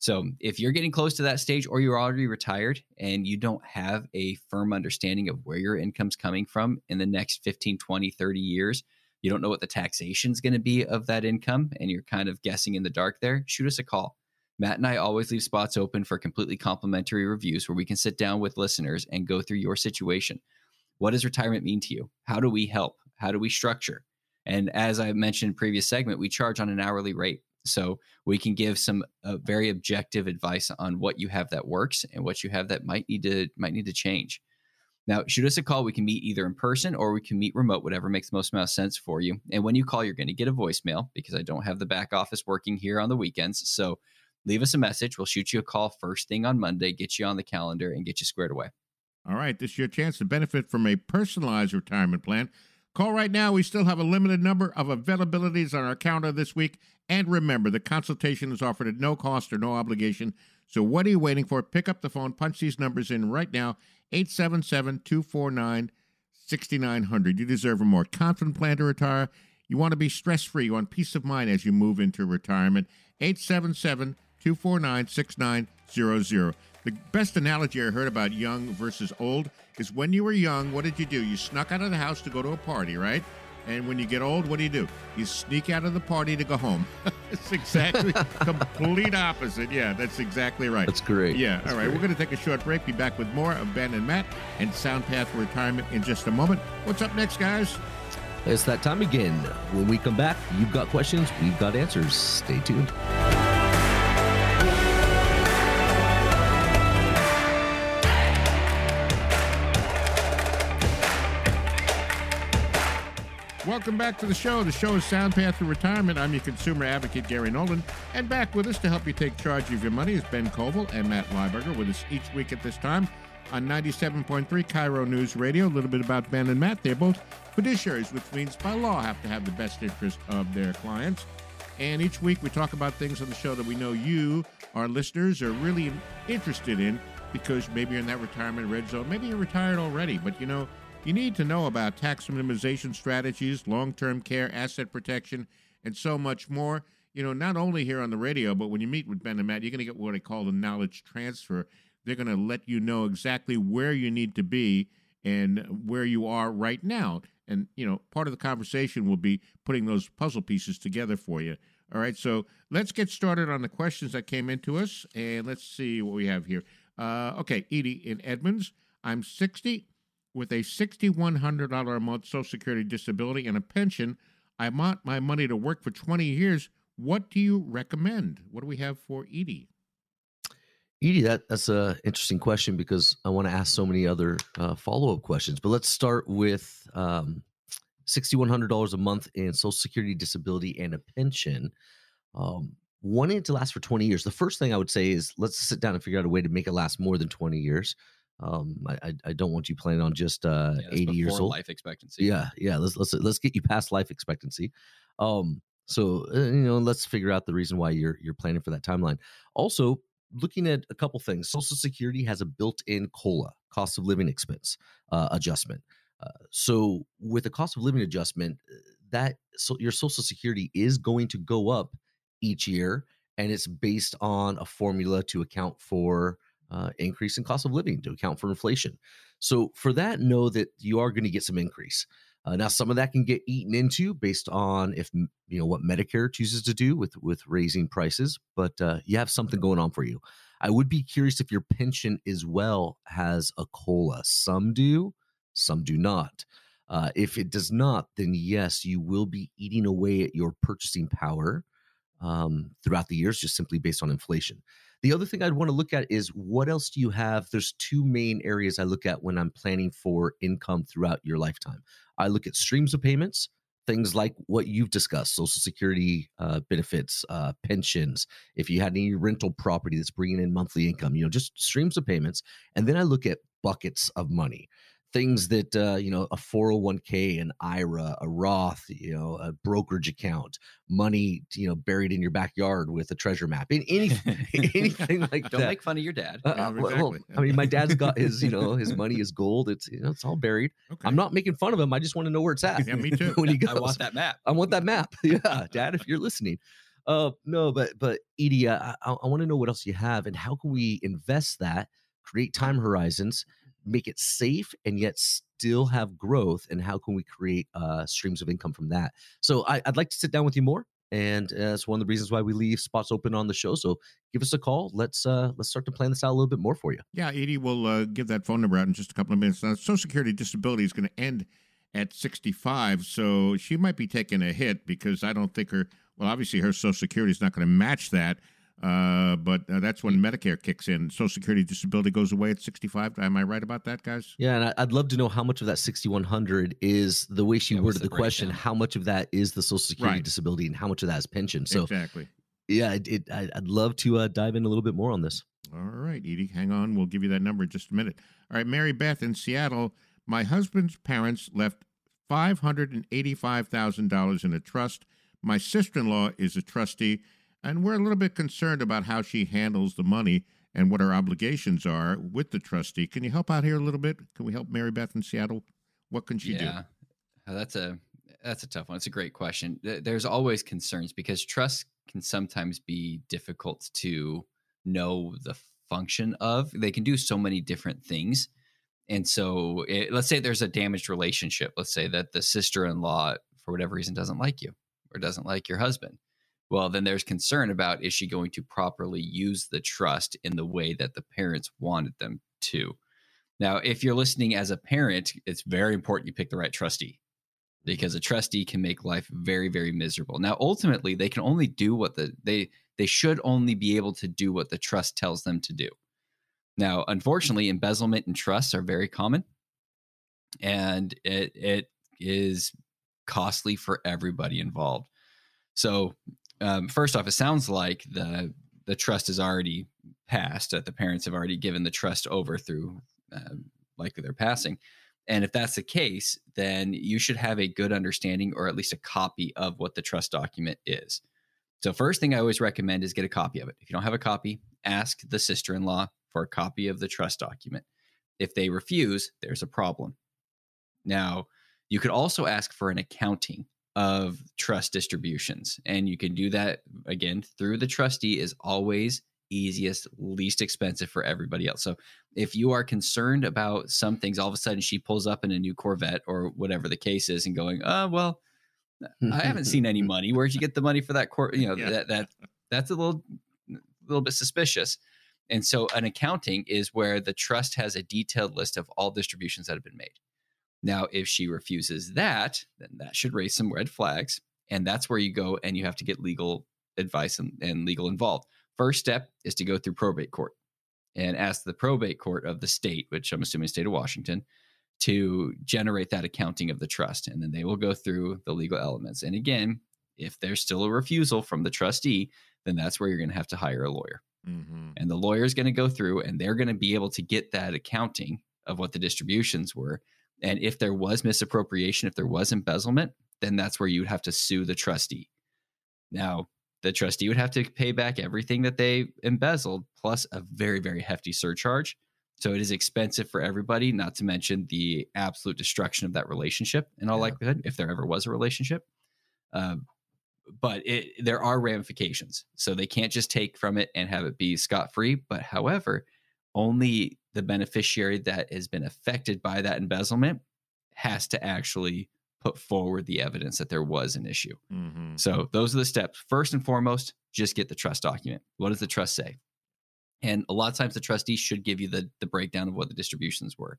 Speaker 1: So if you're getting close to that stage or you're already retired and you don't have a firm understanding of where your income's coming from in the next 15, 20, 30 years, you don't know what the taxation is going to be of that income and you're kind of guessing in the dark there, shoot us a call. Matt and I always leave spots open for completely complimentary reviews where we can sit down with listeners and go through your situation. What does retirement mean to you? How do we help? How do we structure? And as I mentioned in previous segment, we charge on an hourly rate. So we can give some uh, very objective advice on what you have that works and what you have that might need to might need to change. Now, shoot us a call. We can meet either in person or we can meet remote, whatever makes the most amount of sense for you. And when you call, you're going to get a voicemail because I don't have the back office working here on the weekends. So leave us a message. We'll shoot you a call first thing on Monday, get you on the calendar, and get you squared away.
Speaker 3: All right, this is your chance to benefit from a personalized retirement plan. Call right now. We still have a limited number of availabilities on our calendar this week. And remember, the consultation is offered at no cost or no obligation. So what are you waiting for? Pick up the phone, punch these numbers in right now 877 249 6900. You deserve a more confident plan to retire. You want to be stress free. You want peace of mind as you move into retirement. 877 249 6900. The best analogy I heard about young versus old is when you were young, what did you do? You snuck out of the house to go to a party, right? And when you get old, what do you do? You sneak out of the party to go home. <laughs> it's exactly <laughs> complete opposite. Yeah, that's exactly right.
Speaker 4: That's great.
Speaker 3: Yeah.
Speaker 4: That's
Speaker 3: all right.
Speaker 4: great.
Speaker 3: We're going to take a short break. Be back with more of Ben and Matt and Sound Path for Retirement in just a moment. What's up next, guys?
Speaker 4: It's that time again. When we come back, you've got questions, we've got answers. Stay tuned.
Speaker 3: Welcome back to the show. The show is Sound Path to Retirement. I'm your consumer advocate, Gary Nolan. And back with us to help you take charge of your money is Ben Koval and Matt Lieberger with us each week at this time on 97.3 KIRO News Radio. A little bit about Ben and Matt. They're both fiduciaries, which means by law have to have the best interest of their clients. And each week we talk about things on the show that we know you, our listeners, are really interested in because maybe you're in that retirement red zone. Maybe you're retired already, but you know, you need to know about tax minimization strategies, long term care, asset protection, and so much more. You know, not only here on the radio, but when you meet with Ben and Matt, you're going to get what I call the knowledge transfer. They're going to let you know exactly where you need to be and where you are right now. And, you know, part of the conversation will be putting those puzzle pieces together for you. All right, so let's get started on the questions that came into us, and let's see what we have here. Uh, okay, Edie in Edmonds. I'm 60 with a $6,100 a month Social Security disability and a pension. I want my money to work for 20 years. What do you recommend? What do we have for Edie?
Speaker 4: Edie, that, that's a interesting question because I want to ask so many other uh, follow up questions. But let's start with um, $6,100 a month in Social Security disability and a pension. Um, wanting it to last for 20 years. The first thing I would say is let's sit down and figure out a way to make it last more than 20 years. Um, I, I, don't want you planning on just uh,
Speaker 1: Yeah, that's
Speaker 4: 80 years old.
Speaker 1: life expectancy.
Speaker 4: Yeah, yeah. Let's let's let's get you past life expectancy. Um, so uh, you know, let's figure out the reason why you're you're planning for that timeline. Also, looking at a couple things. Social Security has a built-in COLA, cost of living expense uh, adjustment. Uh, so with a cost of living adjustment, uh, that so your Social Security is going to go up each year, and it's based on a formula to account for uh, increase in cost of living to account for inflation. So for that, know that you are going to get some increase. Uh, now, some of that can get eaten into based on if you know what Medicare chooses to do with with raising prices, but uh, you have something going on for you. I would be curious if your pension as well has a cola. Some do, some do not. Uh, if it does not, then yes, you will be eating away at your purchasing power um, throughout the years, just simply based on inflation. The other thing I'd want to look at is what else do you have? There's two main areas I look at when I'm planning for income throughout your lifetime. I look at streams of payments, things like what you've discussed social security uh, benefits, uh, pensions, if you had any rental property that's bringing in monthly income, you know, just streams of payments. And then I look at buckets of money things that uh, you know a 401k an ira a roth you know a brokerage account money you know buried in your backyard with a treasure map in any <laughs> anything <laughs> like
Speaker 1: Don't
Speaker 4: that
Speaker 1: make fun of your dad.
Speaker 4: Uh,
Speaker 3: Yeah,
Speaker 4: uh, well, well. I mean, my dad's got his, you know, his money <laughs> is gold. It's, you know, it's all buried.
Speaker 3: Okay.
Speaker 4: I'm not making fun of him. I just want to know where it's at.
Speaker 3: Yeah, me too.
Speaker 4: when he goes,
Speaker 1: I want that map.
Speaker 4: I want that map. Yeah, Dad, if you're listening. Uh, no, but but Edie, I, I, I want to know what else you have, and how can we invest that, create time horizons, make it safe, and yet still have growth, and how can we create uh, streams of income from that? So I, I'd like to sit down with you more, and uh, it's one of the reasons why we leave spots open on the show. So give us a call. Let's uh, let's start to plan this out a little bit more for you.
Speaker 3: Yeah, Edie will uh, give that phone number out in just a couple of minutes. Now, Social Security disability is going to end at 65, so she might be taking a hit because I don't think her. Well, obviously, her Social Security is not going to match that. Uh, but uh, that's when Medicare kicks in. Social Security disability goes away at 65. Am I right about that, guys?
Speaker 4: Yeah, and I- I'd love to know how much of that 6100 is the way she
Speaker 1: Yeah, what's
Speaker 4: worded
Speaker 1: the
Speaker 4: the question. How much of that is the Social Security
Speaker 3: Right.
Speaker 4: disability, and how much of that is pension? So
Speaker 3: exactly.
Speaker 4: yeah, it, it, I- I'd love to uh, dive in a little bit more on this.
Speaker 3: All right, Edie, hang on. We'll give you that number in just a minute. All right, Mary Beth in Seattle. My husband's parents left five hundred and eighty-five thousand dollars in a trust. My sister-in-law is a trustee, and we're a little bit concerned about how she handles the money and what her obligations are with the trustee. Can you help out here a little bit? Can we help Mary Beth in Seattle? What can she do?
Speaker 1: yeah, Uh, that's a that's a tough one. It's a great question. There's always concerns because trust can sometimes be difficult to know the function of. They can do so many different things. And so, it, let's say there's a damaged relationship. Let's say that the sister in law, for whatever reason, doesn't like you or doesn't like your husband. Well, then there's concern about is she going to properly use the trust in the way that the parents wanted them to? Now, if you're listening as a parent, it's very important you pick the right trustee mm-hmm. because a trustee can make life very, very miserable. Now, ultimately, they can only do what the they they should only be able to do what the trust tells them to do. Now, unfortunately, embezzlement and trusts are very common, and it it is costly for everybody involved. So, um, first off, it sounds like the the trust is already passed; that the parents have already given the trust over through um, likely their passing. And if that's the case, then you should have a good understanding or at least a copy of what the trust document is. So, first thing I always recommend is get a copy of it. If you don't have a copy, ask the sister in law for a copy of the trust document. If they refuse, there's a problem. Now, you could also ask for an accounting of trust distributions, and you can do that again through the trustee, is always easiest, least expensive for everybody else. So, if you are concerned about some things, all of a sudden she pulls up in a new Corvette or whatever the case is, and going, "Oh well, I haven't seen any <laughs> money. Where'd you get the money for that court? You know
Speaker 3: Yeah.
Speaker 1: that that that's a little little bit suspicious." And so, an accounting is where the trust has a detailed list of all distributions that have been made. Now, if she refuses that, then that should raise some red flags, and that's where you go and you have to get legal advice and, and legal involved. First step is to go through probate court and ask the probate court of the state, which I'm assuming state of Washington, to generate that accounting of the trust. And then they will go through the legal elements. And again, if there's still a refusal from the trustee, then that's where you're going to have to hire a lawyer.
Speaker 3: Mm-hmm.
Speaker 1: And the lawyer is going to go through and they're going to be able to get that accounting of what the distributions were. And if there was misappropriation, if there was embezzlement, then that's where you would have to sue the trustee. Now, the trustee would have to pay back everything that they embezzled plus a very, very hefty surcharge. So it is expensive for everybody, not to mention the absolute destruction of that relationship in all
Speaker 4: Yeah.
Speaker 1: likelihood, if there ever was a relationship. Um, but it, there are ramifications. So they can't just take from it and have it be scot free. But however, only the beneficiary that has been affected by that embezzlement has to actually put forward the evidence that there was an issue.
Speaker 3: Mm-hmm.
Speaker 1: So those are the steps. First and foremost, just get the trust document. What does the trust say? And a lot of times the trustee should give you the, the breakdown of what the distributions were.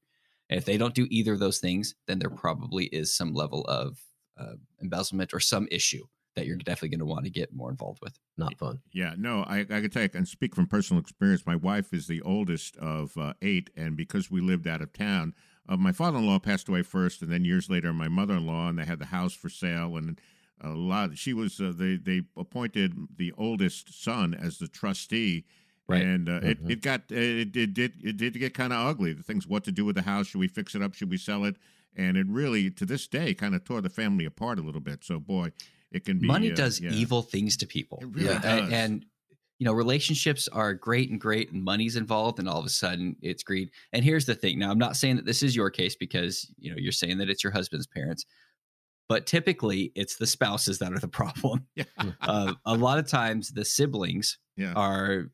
Speaker 1: And if they don't do either of those things, then there probably is some level of uh, embezzlement or some issue that you're definitely going to want to get more involved with.
Speaker 4: Not fun.
Speaker 3: Yeah, no, I, I can tell you, I can speak from personal experience. My wife is the oldest of uh, eight, and because we lived out of town, uh, my father-in-law passed away first, and then years later, my mother-in-law, and they had the house for sale, and a lot. She was uh, they they appointed the oldest son as the trustee.
Speaker 1: Right.
Speaker 3: And uh,
Speaker 4: Mhm.
Speaker 3: it, it got it, it did it did get kind of ugly. The things what to do with the house? Should we fix it up? Should we sell it? And it really to this day kind of tore the family apart a little bit. So boy, it can be
Speaker 1: Money
Speaker 3: uh,
Speaker 1: does
Speaker 3: yeah.
Speaker 1: evil things to people.
Speaker 3: It really
Speaker 1: Yeah, a-
Speaker 3: does.
Speaker 1: And you know, relationships are great and great, and money's involved, and all of a sudden it's greed. And here's the thing. Now, I'm not saying that this is your case because you know you're saying that it's your husband's parents, but typically it's the spouses that are the <laughs> problem.
Speaker 3: Yeah.
Speaker 1: uh, a lot of times the siblings
Speaker 3: Yeah.
Speaker 1: are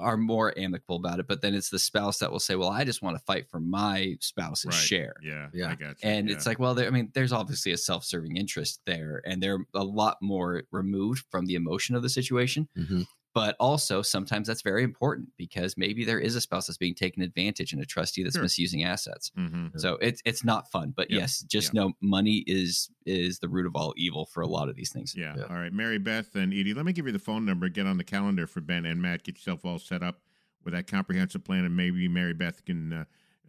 Speaker 1: are more amicable about it, but then it's the spouse that will say, "Well, I just want to fight for my spouse's
Speaker 3: Right.
Speaker 1: share."
Speaker 3: Yeah.
Speaker 4: Yeah.
Speaker 3: I got you.
Speaker 1: And
Speaker 3: yeah.
Speaker 1: it's like, well, there, I mean, there's obviously a self-serving interest there, and they're a lot more removed from the emotion of the situation.
Speaker 4: Mhm.
Speaker 1: But also, sometimes that's very important because maybe there is a spouse that's being taken advantage and a trustee that's
Speaker 3: Sure.
Speaker 1: misusing assets.
Speaker 3: Mhm.
Speaker 1: So it's it's not fun. But
Speaker 3: Yep.
Speaker 1: yes, just
Speaker 3: Yep.
Speaker 1: know money is is the root of all evil for a lot of these things.
Speaker 3: Yeah.
Speaker 4: Yeah.
Speaker 3: All right. Mary Beth and Edie, let me give you the phone number. Get on the calendar for Ben and Matt. Get yourself all set up with that comprehensive plan. And maybe Mary Beth can, uh,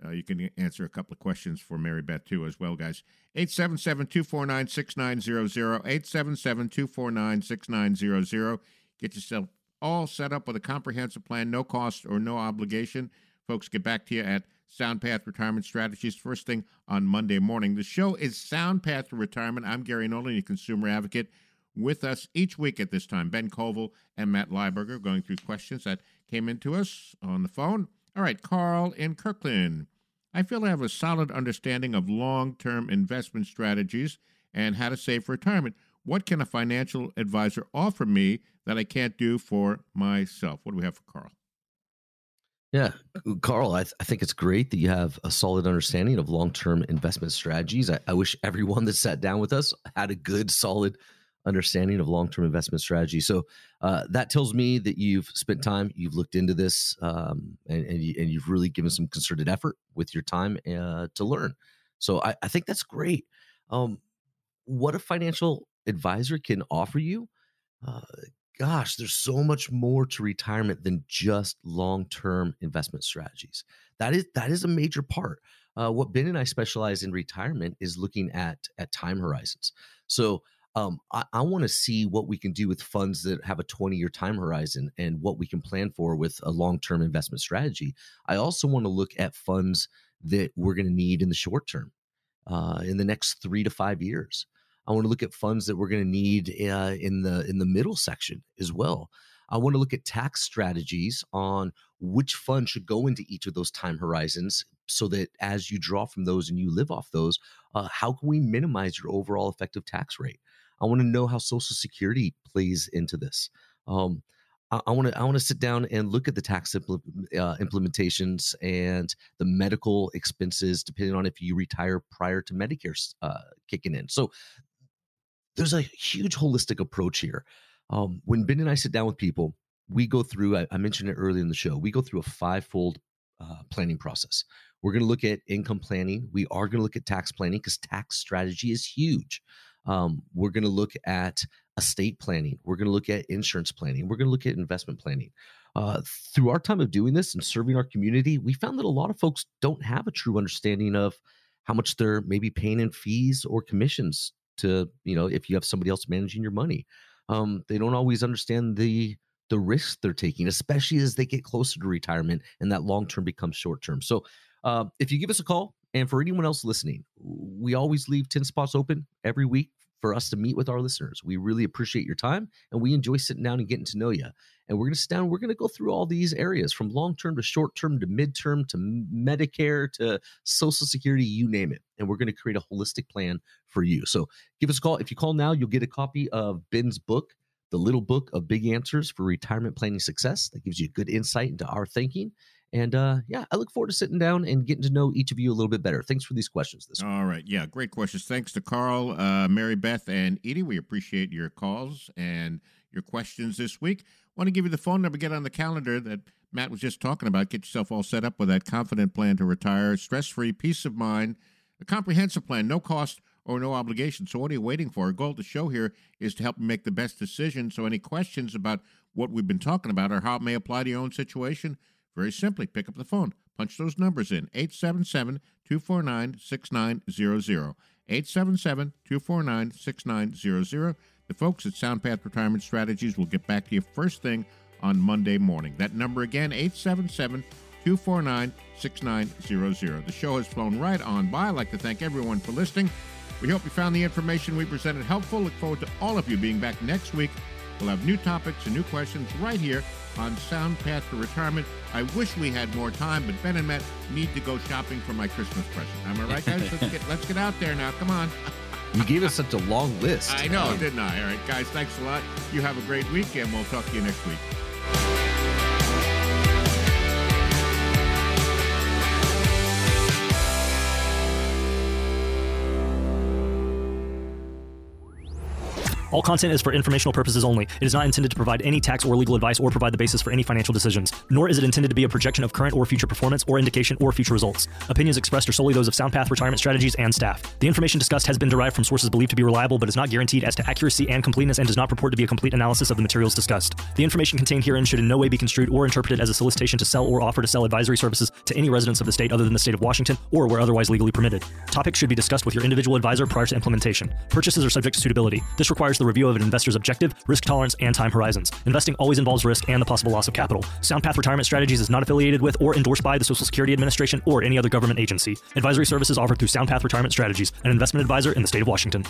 Speaker 3: uh, you can answer a couple of questions for Mary Beth too, as well, guys. 877 249 6900. 877 249 6900. Get yourself all set up with a comprehensive plan, no cost or no obligation. Folks, get back to you at Sound Path Retirement Strategies first thing on Monday morning. The show is Sound Path to Retirement. I'm Gary Nolan, your consumer advocate. With us each week at this time, Ben Koval and Matt Lieberger going through questions that came into us on the phone. All right, Carl in Kirkland. I feel I have a solid understanding of long term investment strategies and how to save for retirement. What can a financial advisor offer me that I can't do for myself? What do we have for Carl?
Speaker 4: Yeah, Carl, I, th- I think it's great that you have a solid understanding of long term investment strategies. I, I wish everyone that sat down with us had a good, solid understanding of long term investment strategy. So uh, that tells me that you've spent time, you've looked into this, um, and, and, you, you've really given some concerted effort with your time uh, to learn. So I, I think that's great. Um, what a financial advisor can offer you. Uh, gosh, there's so much more to retirement than just long-term investment strategies. That is that is a major part. Uh, what Ben and I specialize in retirement is looking at at time horizons. So um, I, I want to see what we can do with funds that have a 20 year time horizon and what we can plan for with a long term investment strategy. I also want to look at funds that we're going to need in the short term, uh, in the next three to five years. I want to look at funds that we're going to need uh, in the in the middle section as well. I want to look at tax strategies on which fund should go into each of those time horizons, so that as you draw from those and you live off those, uh, how can we minimize your overall effective tax rate? I want to know how Social Security plays into this. Um, I want to I want to sit down and look at the tax impl- uh, implementations and the medical expenses, depending on if you retire prior to Medicare uh, kicking in. So there's a huge holistic approach here. Um, when Ben and I sit down with people, we go through. I, I mentioned it earlier in the show. We go through a five-fold uh, planning process. We're going to look at income planning. We are going to look at tax planning because tax strategy is huge. Um, we're going to look at estate planning. We're going to look at insurance planning. We're going to look at investment planning. Uh, through our time of doing this and serving our community, we found that a lot of folks don't have a true understanding of how much they're maybe paying in fees or commissions to, you know, if you have somebody else managing your money. Um, they don't always understand the the risks they're taking, especially as they get closer to retirement and that long term becomes short term. So, uh, if you give us a call, and for anyone else listening, we always leave 10 spots open every week for us to meet with our listeners. We really appreciate your time and we enjoy sitting down and getting to know you. And we're going to sit down, we're going to go through all these areas from long term to short term to midterm to Medicare to Social Security, you name it. And we're going to create a holistic plan for you. So give us a call. If you call now, you'll get a copy of Ben's book, The Little Book of Big Answers for Retirement Planning Success. That gives you a good insight into our thinking. And uh, yeah, I look forward to sitting down and getting to know each of you a little bit better. Thanks for these questions this week.
Speaker 3: All right. Yeah, great questions. Thanks to Carl, uh, Mary Beth, and Edie. We appreciate your calls and your questions this week. Want to give you the phone number, get on the calendar that Matt was just talking about. Get yourself all set up with that confident plan to retire, stress free, peace of mind, a comprehensive plan, no cost or no obligation. So, what are you waiting for? Our goal of the show here is to help you make the best decision. So, any questions about what we've been talking about or how it may apply to your own situation, very simply, pick up the phone, punch those numbers in 877 249 6900. 877 249 6900. The folks at SoundPath Retirement Strategies will get back to you first thing on Monday morning. That number again, 877 249 6900. The show has flown right on by. I'd like to thank everyone for listening. We hope you found the information we presented helpful. Look forward to all of you being back next week. We'll have new topics and new questions right here on Sound Path to Retirement. I wish we had more time, but Ben and Matt need to go shopping for my Christmas present. Am I right, guys? let's get let's get out there now. Come on.
Speaker 4: You gave us such a long list.
Speaker 3: I know, didn't I? All right, guys, thanks a lot. You have a great week, and we'll talk to you next week.
Speaker 5: All content is for informational purposes only. It is not intended to provide any tax or legal advice or provide the basis for any financial decisions. Nor is it intended to be a projection of current or future performance or indication or future results. Opinions expressed are solely those of SoundPath Retirement Strategies and staff. The information discussed has been derived from sources believed to be reliable but is not guaranteed as to accuracy and completeness and does not purport to be a complete analysis of the materials discussed. The information contained herein should in no way be construed or interpreted as a solicitation to sell or offer to sell advisory services to any residents of the state other than the state of Washington or where otherwise legally permitted. Topics should be discussed with your individual advisor prior to implementation. Purchases are subject to suitability. This requires the review of an investor's objective, risk tolerance, and time horizons. Investing always involves risk and the possible loss of capital. SoundPath Retirement Strategies is not affiliated with or endorsed by the Social Security Administration or any other government agency. Advisory services offered through SoundPath Retirement Strategies, an investment advisor in the state of Washington.